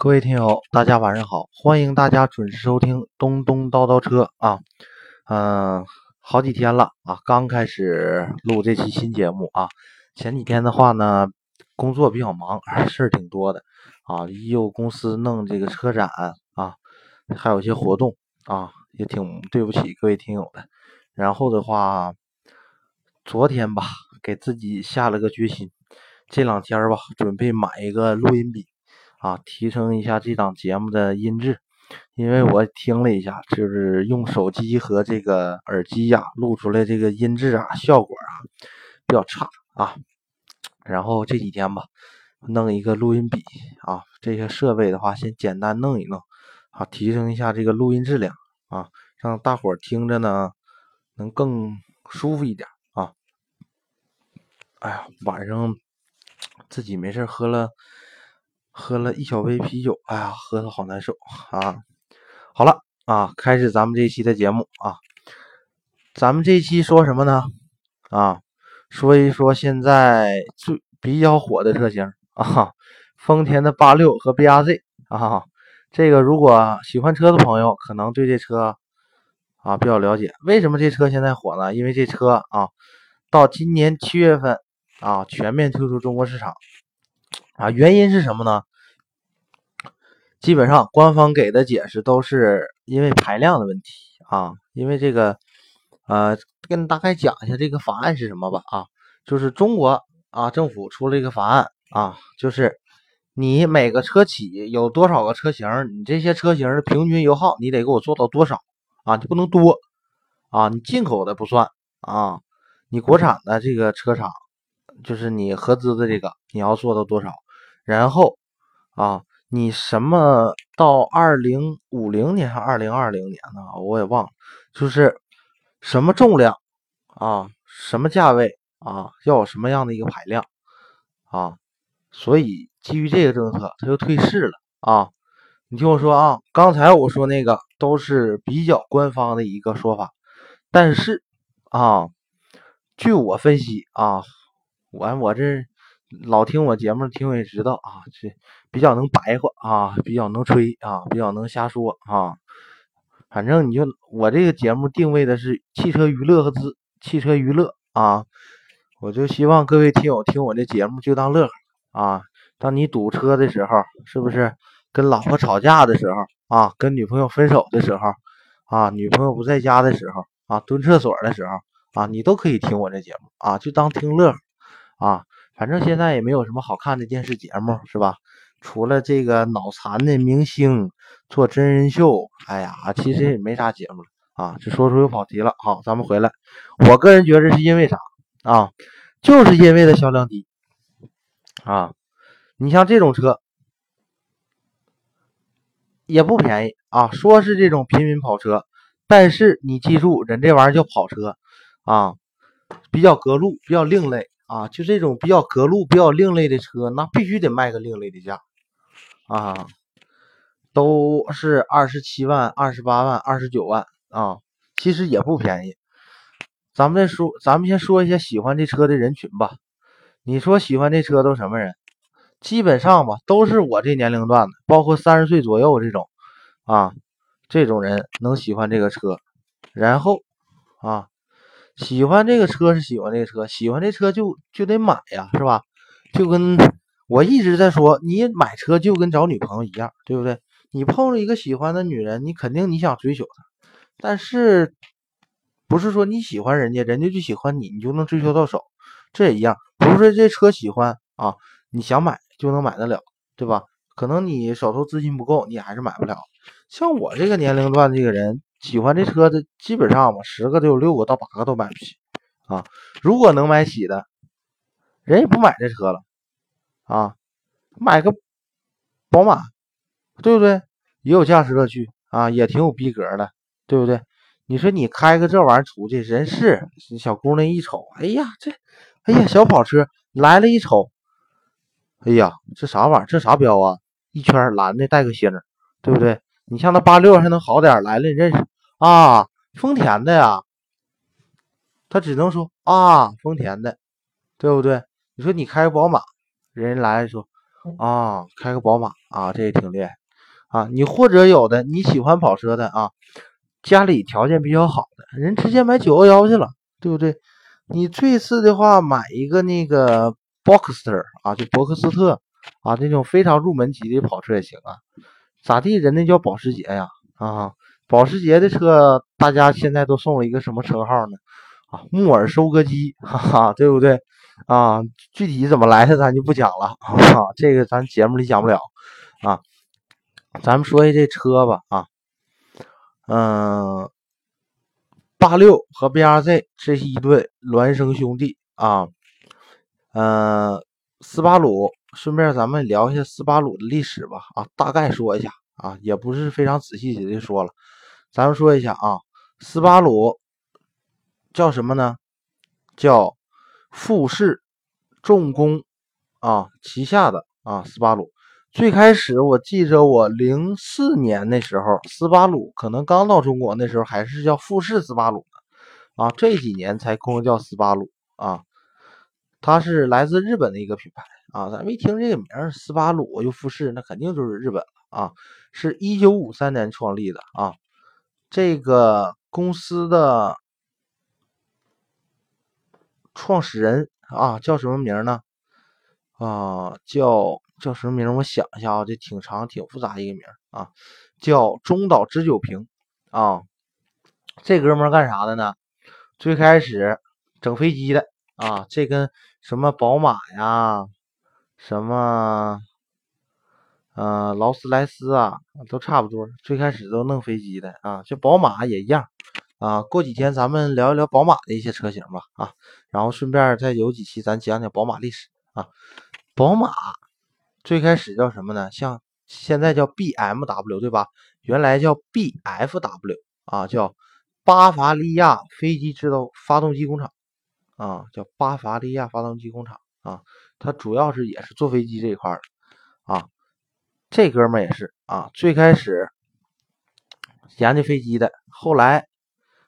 各位听友，大家晚上好！欢迎大家准时收听东东叨叨车啊，嗯，好几天了啊，刚开始录这期新节目啊。前几天的话呢，工作比较忙，事儿挺多的啊，又公司弄这个车展啊，还有一些活动啊，也挺对不起各位听友的。然后的话，昨天吧，给自己下了个决心，这两天吧，准备买一个录音笔。啊，提升一下这档节目的音质，因为我听了一下，就是用手机和这个耳机呀录出来这个音质啊效果啊比较差啊。然后这几天吧，弄一个录音笔啊，这些设备的话先简单弄一弄啊，提升一下这个录音质量啊，让大伙儿听着呢能更舒服一点啊。哎呀，晚上自己没事喝了。喝了一小杯啤酒，哎呀，喝的好难受啊！好了啊，开始咱们这一期的节目啊。咱们这一期说什么呢？啊，说一说现在最比较火的车型啊，丰田的八六和 BRZ 啊。这个如果喜欢车的朋友，可能对这车啊比较了解。为什么这车现在火呢？因为这车啊，到今年七月份啊全面退出中国市场啊，原因是什么呢？基本上官方给的解释都是因为排量的问题啊，因为这个，呃，跟大概讲一下这个法案是什么吧啊，就是中国啊政府出了一个法案啊，就是你每个车企有多少个车型，你这些车型的平均油耗你得给我做到多少啊，你不能多啊，你进口的不算啊，你国产的这个车厂，就是你合资的这个你要做到多少，然后啊。你什么到二零五零年还是二零二零年呢？我也忘了，就是什么重量啊，什么价位啊，要有什么样的一个排量啊？所以基于这个政策，它就退市了啊。你听我说啊，刚才我说那个都是比较官方的一个说法，但是啊，据我分析啊，我我这。老听我节目听也知道啊，这比较能白话啊，比较能吹啊，比较能瞎说啊。反正你就我这个节目定位的是汽车娱乐和资汽车娱乐啊，我就希望各位听友听我这节目就当乐呵啊。当你堵车的时候，是不是跟老婆吵架的时候啊，跟女朋友分手的时候啊，女朋友不在家的时候啊，蹲厕所的时候啊，你都可以听我这节目啊，就当听乐啊。反正现在也没有什么好看的电视节目，是吧？除了这个脑残的明星做真人秀，哎呀，其实也没啥节目了啊。这说出又跑题了，好，咱们回来。我个人觉得是因为啥啊？就是因为它销量低啊。你像这种车也不便宜啊，说是这种平民跑车，但是你记住，人这玩意儿叫跑车啊，比较隔路，比较另类。啊，就这种比较隔路、比较另类的车，那必须得卖个另类的价啊，都是二十七万、二十八万、二十九万啊，其实也不便宜。咱们再说，咱们先说一下喜欢这车的人群吧。你说喜欢这车都什么人？基本上吧，都是我这年龄段的，包括三十岁左右这种啊，这种人能喜欢这个车，然后啊。喜欢这个车是喜欢这个车，喜欢这车就就得买呀，是吧？就跟我一直在说，你买车就跟找女朋友一样，对不对？你碰着一个喜欢的女人，你肯定你想追求她，但是不是说你喜欢人家，人家就喜欢你，你就能追求到手？这也一样，不是说这车喜欢啊，你想买就能买得了，对吧？可能你手头资金不够，你还是买不了。像我这个年龄段这个人。喜欢这车的基本上吧，十个都有六个到八个都买不起啊。如果能买起的，人也不买这车了啊，买个宝马，对不对？也有驾驶乐趣啊，也挺有逼格的，对不对？你说你开个这玩意儿出去，人是小姑娘一瞅，哎呀这，哎呀小跑车来了，一瞅，哎呀这啥玩意儿？这啥标啊？一圈蓝的带个星，对不对？你像那八六还能好点来了，你认识啊？丰田的呀，他只能说啊，丰田的，对不对？你说你开个宝马，人家来说啊，开个宝马啊，这也挺厉害啊。你或者有的你喜欢跑车的啊，家里条件比较好的人，直接买九幺幺去了，对不对？你这次的话买一个那个 Boxster 啊，就博克斯特啊，那种非常入门级的跑车也行啊。咋地？人家叫保时捷呀啊，保时捷的车，大家现在都送了一个什么称号呢？啊，木耳收割机，哈哈，对不对？啊，具体怎么来的咱就不讲了啊，这个咱节目里讲不了啊。咱们说一这车吧啊，嗯，八六和 BRZ 这是一对孪生兄弟啊，嗯，斯巴鲁，顺便咱们聊一下斯巴鲁的历史吧啊，大概说一下啊，也不是非常仔细的说了，咱们说一下啊，斯巴鲁。叫什么呢？叫富士重工啊旗下的啊斯巴鲁。最开始我记着，我零四年那时候，斯巴鲁可能刚到中国，那时候还是叫富士斯巴鲁呢啊。这几年才空叫斯巴鲁啊。它是来自日本的一个品牌啊。咱们一听这个名儿，斯巴鲁又富士，那肯定就是日本了啊。是一九五三年创立的啊。这个公司的。创始人啊，叫什么名呢？啊，叫叫什么名？我想一下啊，这挺长、挺复杂一个名啊，叫中岛直久平啊。这哥们干啥的呢？最开始整飞机的啊，这跟什么宝马呀、什么呃劳斯莱斯啊都差不多。最开始都弄飞机的啊，这宝马也一样。啊，过几天咱们聊一聊宝马的一些车型吧，啊，然后顺便再有几期咱讲讲宝马历史啊。宝马最开始叫什么呢？像现在叫 BMW 对吧？原来叫 BFW 啊，叫巴伐利亚飞机制造发动机工厂啊，叫巴伐利亚发动机工厂啊，它主要是也是做飞机这一块的啊。这哥们也是啊，最开始研究飞机的，后来。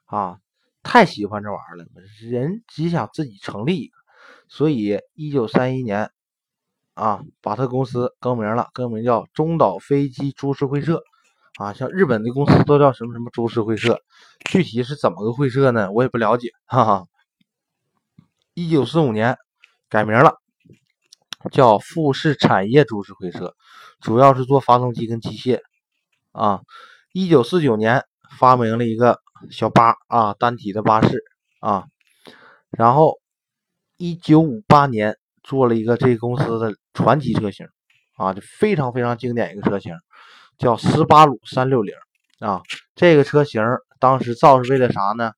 啊，太喜欢这玩意儿了，人只想自己成立一个，所以一九三一年啊，把他公司更名了，更名叫中岛飞机株式会社。啊，像日本的公司都叫什么什么株式会社，具体是怎么个会社呢？我也不了解。哈哈，一九四五年改名了，叫富士产业株式会社，主要是做发动机跟机械。啊，一九四九年发明了一个。小巴啊，单体的巴士啊，然后一九五八年做了一个这个公司的传奇车型啊，就非常非常经典一个车型，叫斯巴鲁三六零啊。这个车型当时造是为了啥呢？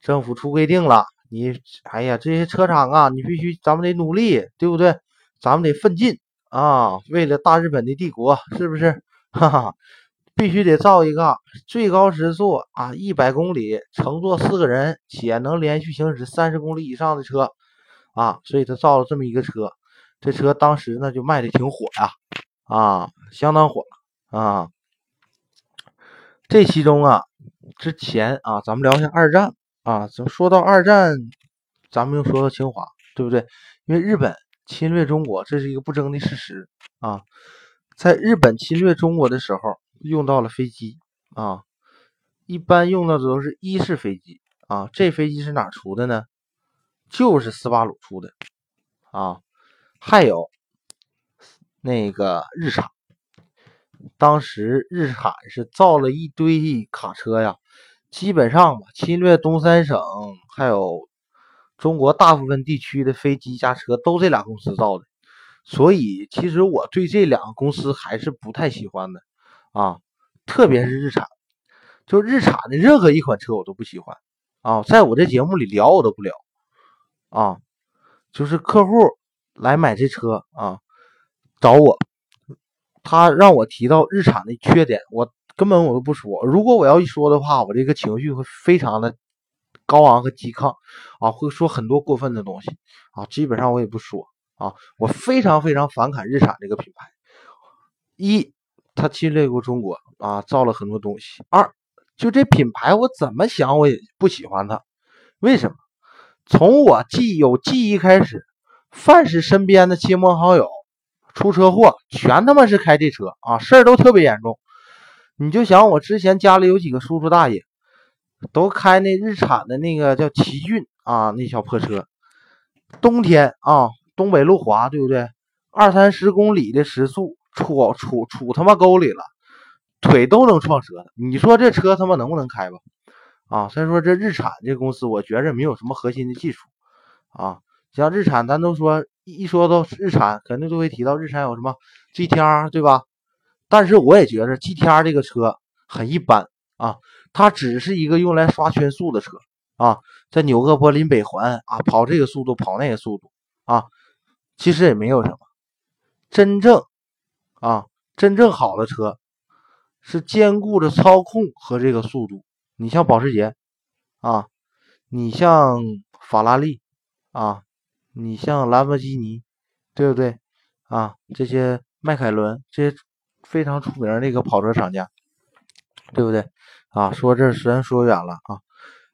政府出规定了，你哎呀，这些车厂啊，你必须咱们得努力，对不对？咱们得奋进啊，为了大日本的帝国，是不是？哈哈。必须得造一个最高时速啊一百公里，乘坐四个人且能连续行驶三十公里以上的车啊，所以他造了这么一个车。这车当时呢就卖的挺火呀，啊，相当火啊。这其中啊，之前啊，咱们聊一下二战啊。怎么说到二战，咱们又说到清华，对不对？因为日本侵略中国，这是一个不争的事实啊。在日本侵略中国的时候。用到了飞机啊，一般用到的都是一式飞机啊。这飞机是哪出的呢？就是斯巴鲁出的啊。还有那个日产，当时日产是造了一堆卡车呀，基本上吧，侵略东三省还有中国大部分地区的飞机加车都这俩公司造的。所以，其实我对这两个公司还是不太喜欢的。啊，特别是日产，就日产的任何一款车我都不喜欢啊，在我这节目里聊我都不聊啊，就是客户来买这车啊，找我，他让我提到日产的缺点，我根本我都不说。如果我要一说的话，我这个情绪会非常的高昂和激亢啊，会说很多过分的东西啊，基本上我也不说啊，我非常非常反感日产这个品牌，一。他侵略过中国啊，造了很多东西。二，就这品牌，我怎么想我也不喜欢它。为什么？从我记有记忆开始，凡是身边的亲朋好友出车祸，全他妈是开这车啊，事儿都特别严重。你就想我之前家里有几个叔叔大爷，都开那日产的那个叫奇骏啊，那小破车，冬天啊，东北路滑，对不对？二三十公里的时速，杵杵杵他妈沟里了，腿都能撞折。你说这车他妈能不能开吧？啊，所以说这日产这公司，我觉着没有什么核心的技术啊。像日产，咱都说一说到日产，肯定都会提到日产有什么 GTR，对吧？但是我也觉着 GTR 这个车很一般啊，它只是一个用来刷圈速的车啊，在纽克柏林北环啊跑这个速度跑那个速度啊，其实也没有什么。真正啊，真正好的车是兼顾着操控和这个速度。你像保时捷啊，你像法拉利啊，你像兰博基尼，对不对啊？这些迈凯伦这些非常出名的一个跑车厂家，对不对啊？说这虽然说远了啊，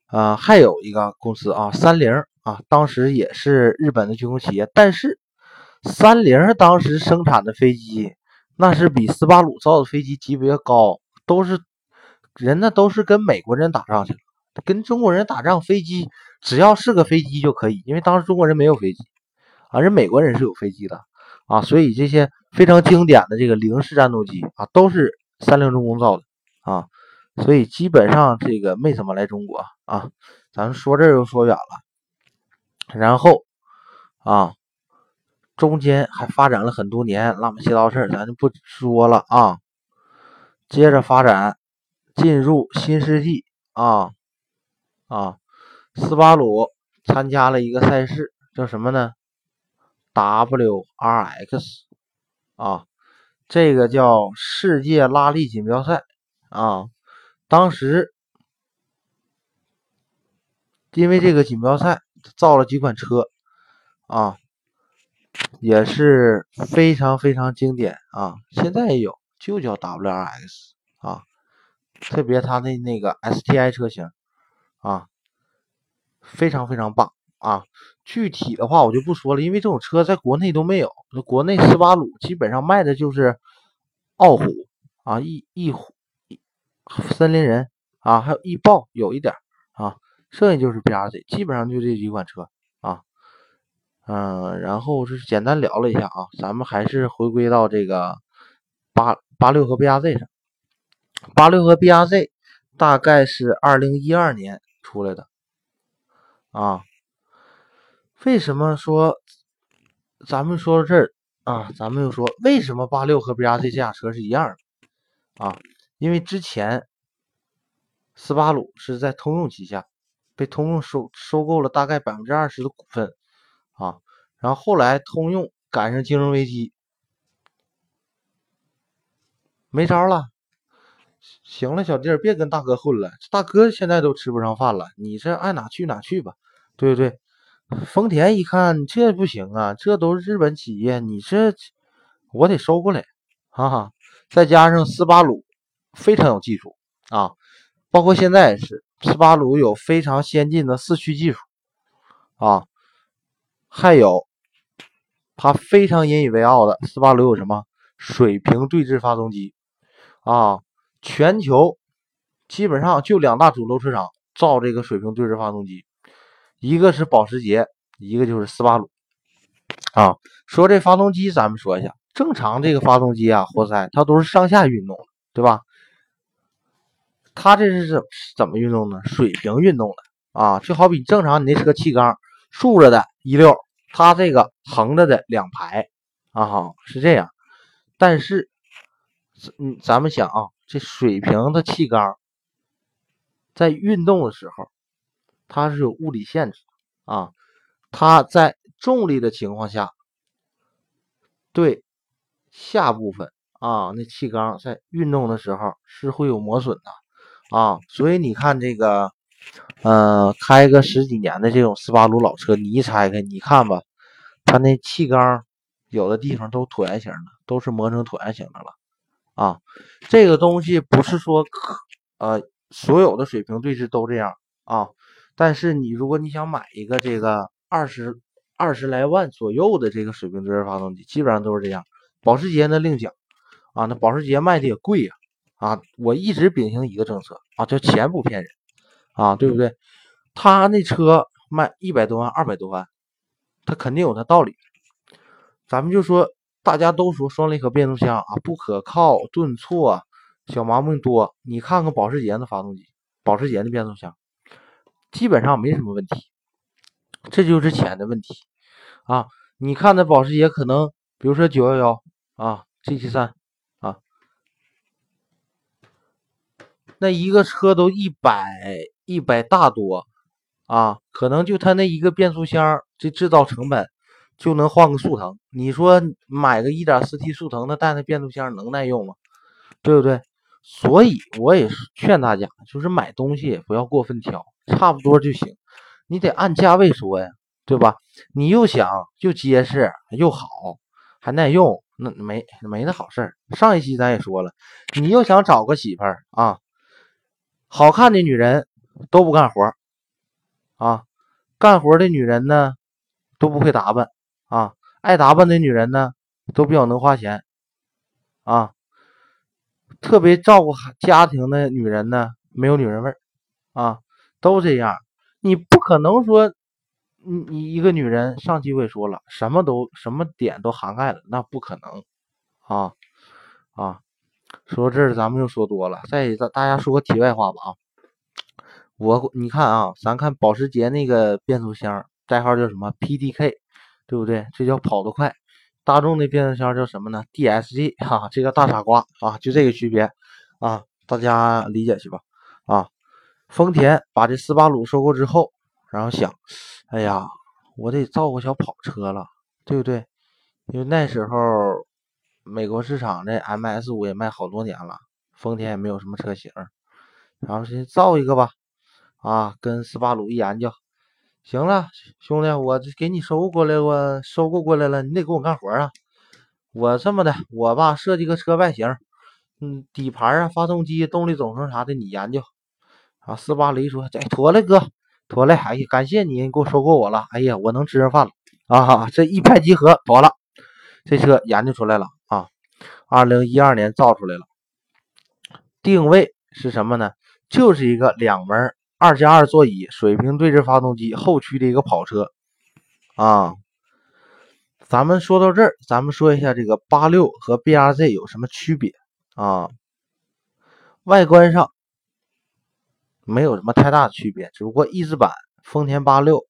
啊，还有一个公司啊，三菱啊，当时也是日本的军工企业，但是。三菱当时生产的飞机，那是比斯巴鲁造的飞机级别高，都是人那都是跟美国人打仗去了，跟中国人打仗飞机只要是个飞机就可以，因为当时中国人没有飞机，啊，人美国人是有飞机的啊，所以这些非常经典的这个零式战斗机啊，都是三菱重工造的啊，所以基本上这个没怎么来中国啊，咱们说这又说远了，然后啊。中间还发展了很多年，那么些道事儿咱就不说了啊。接着发展，进入新世纪啊啊，斯巴鲁参加了一个赛事，叫什么呢？WRX 啊，这个叫世界拉力锦标赛啊。当时因为这个锦标赛造了几款车啊。也是非常非常经典啊！现在也有，就叫 WRX 啊，特别它的那个 STI 车型啊，非常非常棒啊！具体的话我就不说了，因为这种车在国内都没有，国内斯巴鲁基本上卖的就是傲虎啊、翼翼虎、森林人啊，还有翼豹有一点啊，剩下就是 BRZ，基本上就这几款车啊。嗯，然后是简单聊了一下啊，咱们还是回归到这个八八六和 BRZ 上。八六和 BRZ 大概是二零一二年出来的啊。为什么说咱们说到这儿啊？咱们又说为什么八六和 BRZ 这俩车是一样的啊？因为之前斯巴鲁是在通用旗下，被通用收收购了大概百分之二十的股份。啊，然后后来通用赶上金融危机，没招了。行了，小弟儿别跟大哥混了，大哥现在都吃不上饭了，你这爱哪去哪去吧，对不对？丰田一看这不行啊，这都是日本企业，你这我得收过来，哈哈。再加上斯巴鲁非常有技术啊，包括现在也是，斯巴鲁有非常先进的四驱技术啊。还有，他非常引以为傲的斯巴鲁有什么水平对置发动机啊？全球基本上就两大主流车厂造这个水平对置发动机，一个是保时捷，一个就是斯巴鲁啊。说这发动机，咱们说一下，正常这个发动机啊，活塞它都是上下运动，对吧？它这是怎怎么运动呢？水平运动的啊，就好比正常你那车气缸竖着的一溜。它这个横着的两排啊，哈，是这样。但是，嗯，咱们想啊，这水平的气缸在运动的时候，它是有物理限制啊。它在重力的情况下，对下部分啊，那气缸在运动的时候是会有磨损的啊。所以你看这个。嗯，开个十几年的这种斯巴鲁老车，你一拆开，你看吧，它那气缸有的地方都椭圆形的，都是磨成椭圆形的了啊。这个东西不是说可呃所有的水平对置都这样啊，但是你如果你想买一个这个二十二十来万左右的这个水平对置发动机，基本上都是这样。保时捷那另讲啊，那保时捷卖的也贵呀啊！我一直秉承一个政策啊，叫钱不骗人啊，对不对？他那车卖一百多万、二百多万，他肯定有他道理。咱们就说，大家都说双离合变速箱啊不可靠、顿挫、小毛病多。你看看保时捷的发动机，保时捷的变速箱。基本上没什么问题，这就是钱的问题啊！你看那保时捷可能，比如说九幺幺啊，G T 三啊，那一个车都一百一百大多啊，可能就它那一个变速箱这制造成本就能换个速腾。你说买个一点四 T 速腾的带那变速箱能耐用吗？对不对？所以我也是劝大家，就是买东西也不要过分挑。差不多就行，你得按价位说呀，对吧？你又想又结实又好，还耐用，那没没那好事儿。上一期咱也说了，你又想找个媳妇儿啊，好看的女人都不干活啊，干活的女人呢都不会打扮啊，爱打扮的女人呢都比较能花钱啊，特别照顾家庭的女人呢没有女人味儿啊。都这样，你不可能说，你你一个女人，上期我也说了，什么都什么点都涵盖了，那不可能啊啊！说到这儿咱们又说多了，再大大家说个题外话吧啊！我你看啊，咱看保时捷那个变速箱代号叫什么 PDK，对不对？这叫跑得快。大众的变速箱叫什么呢？DSG 哈，这叫大傻瓜啊，就这个区别啊，大家理解去吧啊。丰田把这斯巴鲁收购之后，然后想，哎呀，我得造个小跑车了，对不对？因为那时候美国市场这 MS 五也卖好多年了，丰田也没有什么车型，然后先造一个吧。啊，跟斯巴鲁一研究，行了，兄弟，我给你收购过来我，收购过来了，你得给我干活啊。我这么的，我吧设计个车外形，嗯，底盘啊、发动机、动力总成啥的，你研究。啊，斯巴雷说，哎，妥了，哥，妥了，哎呀，感谢你，你给我收购我了，哎呀，我能吃上饭了啊！这一拍即合，妥了，这车研究出来了啊，二零一二年造出来了，定位是什么呢？就是一个两门二加二座椅水平对置发动机后驱的一个跑车啊。咱们说到这儿，咱们说一下这个八六和 BRZ 有什么区别啊？外观上。没有什么太大的区别，只不过翼子板丰田八六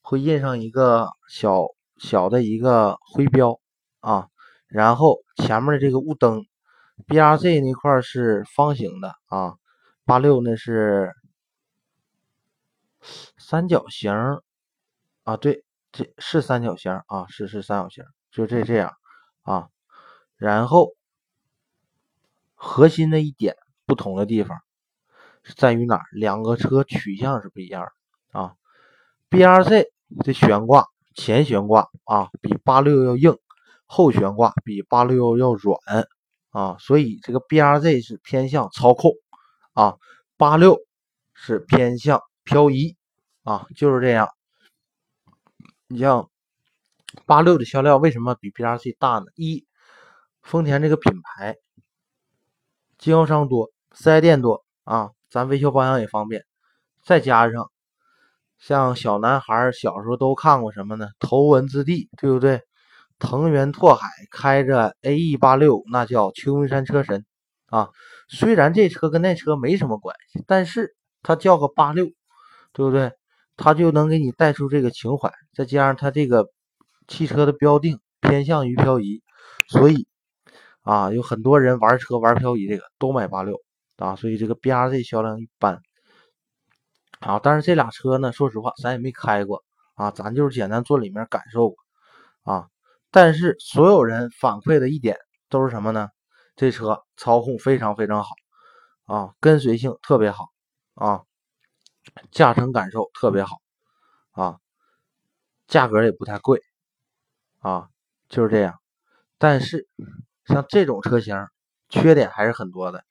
会印上一个小小的一个徽标啊，然后前面的这个雾灯，BRZ 那块是方形的啊，八六那是三角形啊，对，这是三角形啊，是是三角形，就这这样啊，然后核心的一点不同的地方。在于哪？两个车取向是不一样的啊。B R Z 的悬挂前悬挂啊比八六要硬，后悬挂比八六要软啊，所以这个 B R Z 是偏向操控啊，八六是偏向漂移啊，就是这样。你像八六的销量为什么比 B R Z 大呢？一，丰田这个品牌经销商多，四 S 店多啊。咱维修保养也方便，再加上像小男孩小时候都看过什么呢？头文字 D，对不对？藤原拓海开着 AE 八六，那叫秋名山车神啊。虽然这车跟那车没什么关系，但是它叫个八六，对不对？它就能给你带出这个情怀。再加上它这个汽车的标定偏向于漂移，所以啊，有很多人玩车玩漂移，这个都买八六。啊，所以这个 B R Z 销量一般啊，但是这俩车呢，说实话，咱也没开过啊，咱就是简单坐里面感受过啊。但是所有人反馈的一点都是什么呢？这车操控非常非常好啊，跟随性特别好啊，驾乘感受特别好啊，价格也不太贵啊，就是这样。但是像这种车型，缺点还是很多的。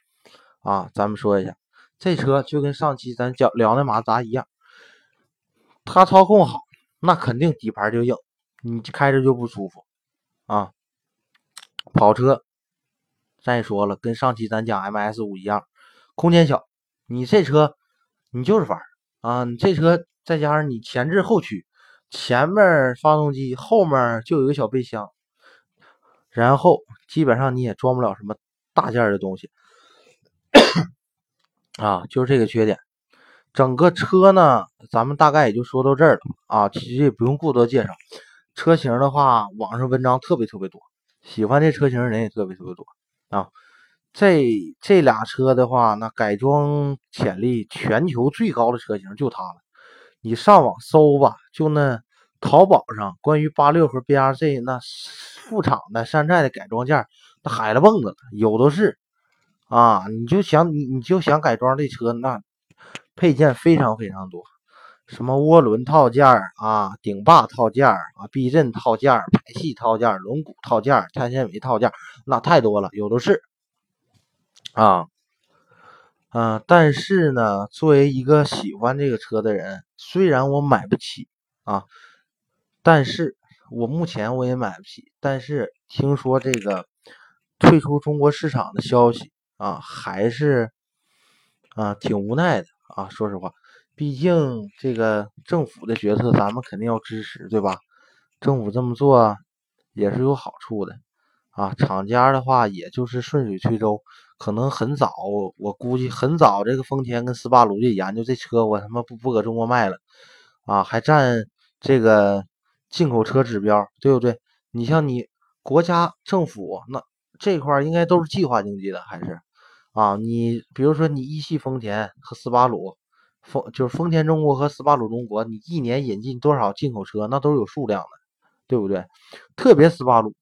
啊，咱们说一下，这车就跟上期咱讲聊那马自达一样，它操控好，那肯定底盘就硬，你开着就不舒服啊。跑车，再说了，跟上期咱讲 MS 五一样，空间小，你这车你就是玩啊，你这车再加上你前置后驱，前面发动机，后面就有一个小备箱，然后基本上你也装不了什么大件的东西啊，就是这个缺点。整个车呢，咱们大概也就说到这儿了啊，其实也不用过多介绍。车型的话，网上文章特别特别多。喜欢这车型的人也特别特别多啊！这这俩车的话，那改装潜力全球最高的车型就它了。你上网搜吧，就那淘宝上关于八六和 BRZ 那副厂的山寨的改装件，那海了蹦子了，有的是啊！你就想你你就想改装这车，那配件非常非常多。什么涡轮套件啊，顶坝套件啊，避震套件排气套件轮毂套件碳纤维套件那太多了，有的是啊，嗯，但是呢，作为一个喜欢这个车的人，虽然我买不起啊，但是我目前我也买不起，但是听说这个退出中国市场的消息啊，还是啊挺无奈的啊，说实话。毕竟这个政府的决策，咱们肯定要支持，对吧？政府这么做也是有好处的啊。厂家的话，也就是顺水推舟，可能很早，我估计很早，这个丰田跟斯巴鲁就研究这车，我他妈不不搁中国卖了啊，还占这个进口车指标，对不对？你像你国家政府那这块应该都是计划经济的，还是啊？你比如说你一汽丰田和斯巴鲁。丰就是丰田中国和斯巴鲁中国，你一年引进多少进口车，那都是有数量的，对不对？特别斯巴鲁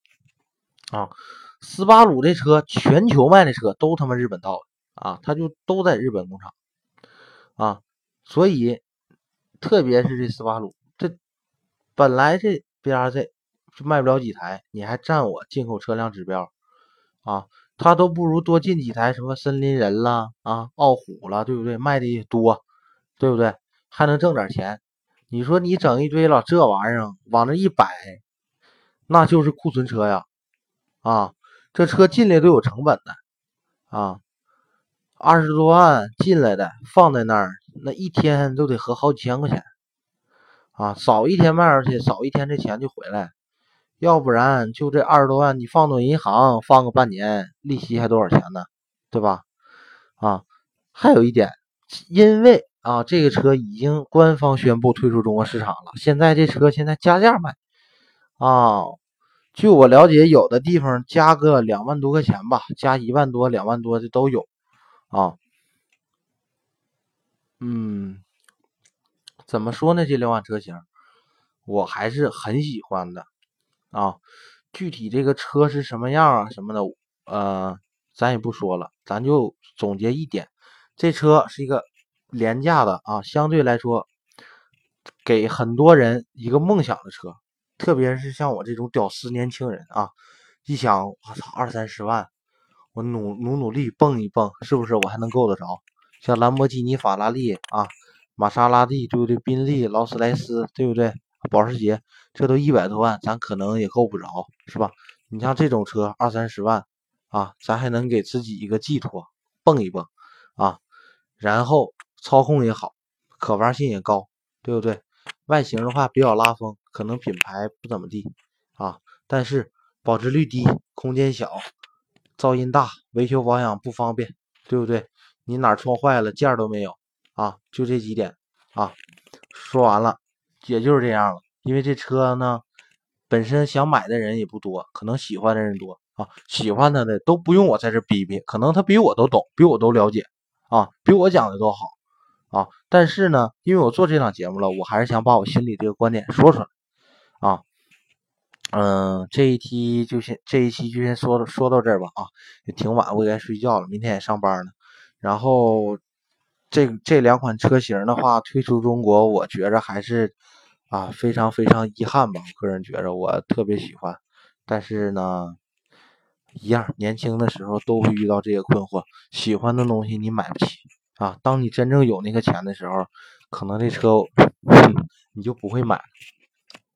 啊，斯巴鲁这车全球卖的车都他妈日本造的啊，它就都在日本工厂啊，所以特别是这斯巴鲁，这本来这 BRZ 就卖不了几台，你还占我进口车辆指标啊，他都不如多进几台什么森林人啦啊，傲虎了，对不对？卖的多。对不对？还能挣点钱？你说你整一堆老这玩意儿往那一摆，那就是库存车呀！啊，这车进来都有成本的啊，二十多万进来的放在那儿，那一天都得合好几千块钱啊！早一天卖出去，早一天这钱就回来，要不然就这二十多万你放到银行放个半年，利息还多少钱呢？对吧？啊，还有一点，因为。啊，这个车已经官方宣布退出中国市场了。现在这车现在加价卖啊，据我了解，有的地方加个两万多块钱吧，加一万多、两万多的都有啊。嗯，怎么说呢？这两款车型我还是很喜欢的啊。具体这个车是什么样啊，什么的，呃，咱也不说了，咱就总结一点：这车是一个。廉价的啊，相对来说，给很多人一个梦想的车，特别是像我这种屌丝年轻人啊，一想，我操，二三十万，我努努努力蹦一蹦，是不是我还能够得着？像兰博基尼、法拉利啊，玛莎拉蒂，对不对？宾利、劳斯莱斯，对不对？保时捷，这都一百多万，咱可能也够不着，是吧？你像这种车，二三十万啊，咱还能给自己一个寄托，蹦一蹦啊，然后。操控也好，可玩性也高，对不对？外形的话比较拉风，可能品牌不怎么地啊，但是保值率低，空间小，噪音大，维修保养不方便，对不对？你哪撞坏了件儿都没有啊，就这几点啊。说完了，也就是这样了。因为这车呢，本身想买的人也不多，可能喜欢的人多啊，喜欢他的都不用我在这逼逼，可能他比我都懂，比我都了解啊，比我讲的都好。啊，但是呢，因为我做这档节目了，我还是想把我心里这个观点说出来。啊，嗯，这一期就先这一期就先说说到这儿吧。啊，也挺晚，我也该睡觉了，明天也上班呢。然后这这两款车型的话推出中国，我觉着还是啊非常非常遗憾吧。我个人觉着我特别喜欢，但是呢，一样，年轻的时候都会遇到这些困惑，喜欢的东西你买不起。啊，当你真正有那个钱的时候，可能这车你就不会买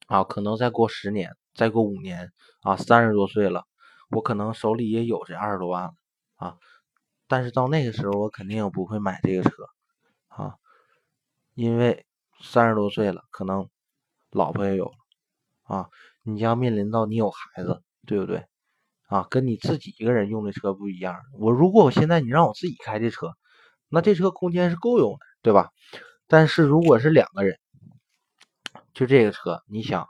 啊。可能再过十年，再过五年啊，三十多岁了，我可能手里也有这二十多万了啊。但是到那个时候，我肯定也不会买这个车啊，因为三十多岁了，可能老婆也有了啊。你将面临到你有孩子，对不对？啊，跟你自己一个人用的车不一样。我如果我现在你让我自己开这车，那这车空间是够用的，对吧？但是如果是两个人，就这个车，你想，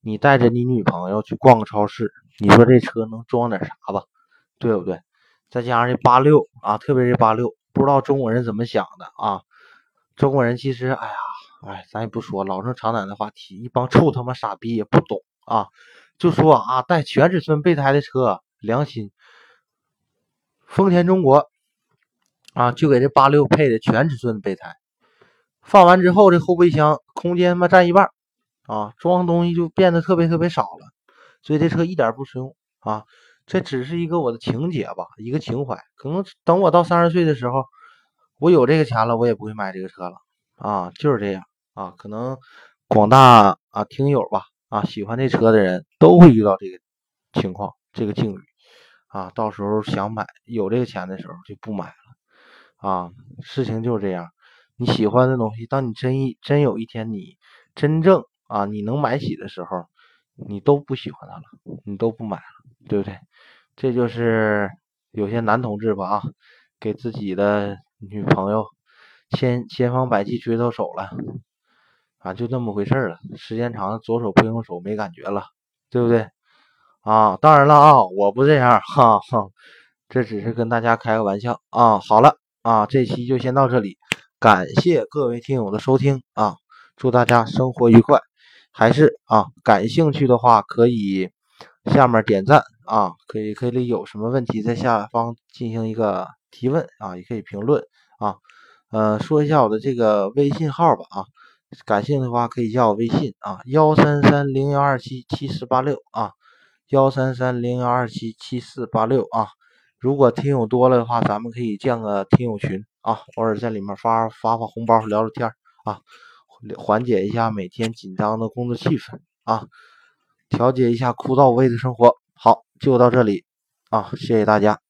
你带着你女朋友去逛个超市，你说这车能装点啥吧？对不对？再加上这八六啊，特别是八六，不知道中国人怎么想的啊？中国人其实，哎呀，哎，咱也不说老生常谈的话题，一帮臭他妈傻逼也不懂啊。就说啊，带全尺寸备胎的车，良心。丰田中国啊，就给这八六配的全尺寸备胎，放完之后，这后备箱空间他妈占一半啊，装东西就变得特别特别少了。所以这车一点不实用啊，这只是一个我的情节吧，一个情怀。可能等我到三十岁的时候，我有这个钱了，我也不会买这个车了啊，就是这样啊。可能广大啊听友吧。啊，喜欢这车的人都会遇到这个情况，这个境遇啊。到时候想买，有这个钱的时候就不买了啊。事情就是这样，你喜欢的东西，当你真一真有一天你真正啊你能买起的时候，你都不喜欢它了，你都不买了，对不对？这就是有些男同志吧啊，给自己的女朋友千千方百计追到手了。啊，就那么回事了。时间长了，左手不用手，没感觉了，对不对？啊，当然了啊，我不这样，哈哈，这只是跟大家开个玩笑啊。好了啊，这期就先到这里，感谢各位听友的收听啊，祝大家生活愉快。还是啊，感兴趣的话可以下面点赞啊，可以可以有什么问题在下方进行一个提问啊，也可以评论啊。呃，说一下我的这个微信号吧啊。感兴趣的话可以加我微信啊，幺三三零幺二七七四八六啊，幺三三零幺二七七四八六啊。如果听友多了的话，咱们可以建个听友群啊，偶尔在里面发发发红包，聊聊天啊，缓解一下每天紧张的工作气氛啊，调节一下枯燥无味的生活。好，就到这里啊，谢谢大家。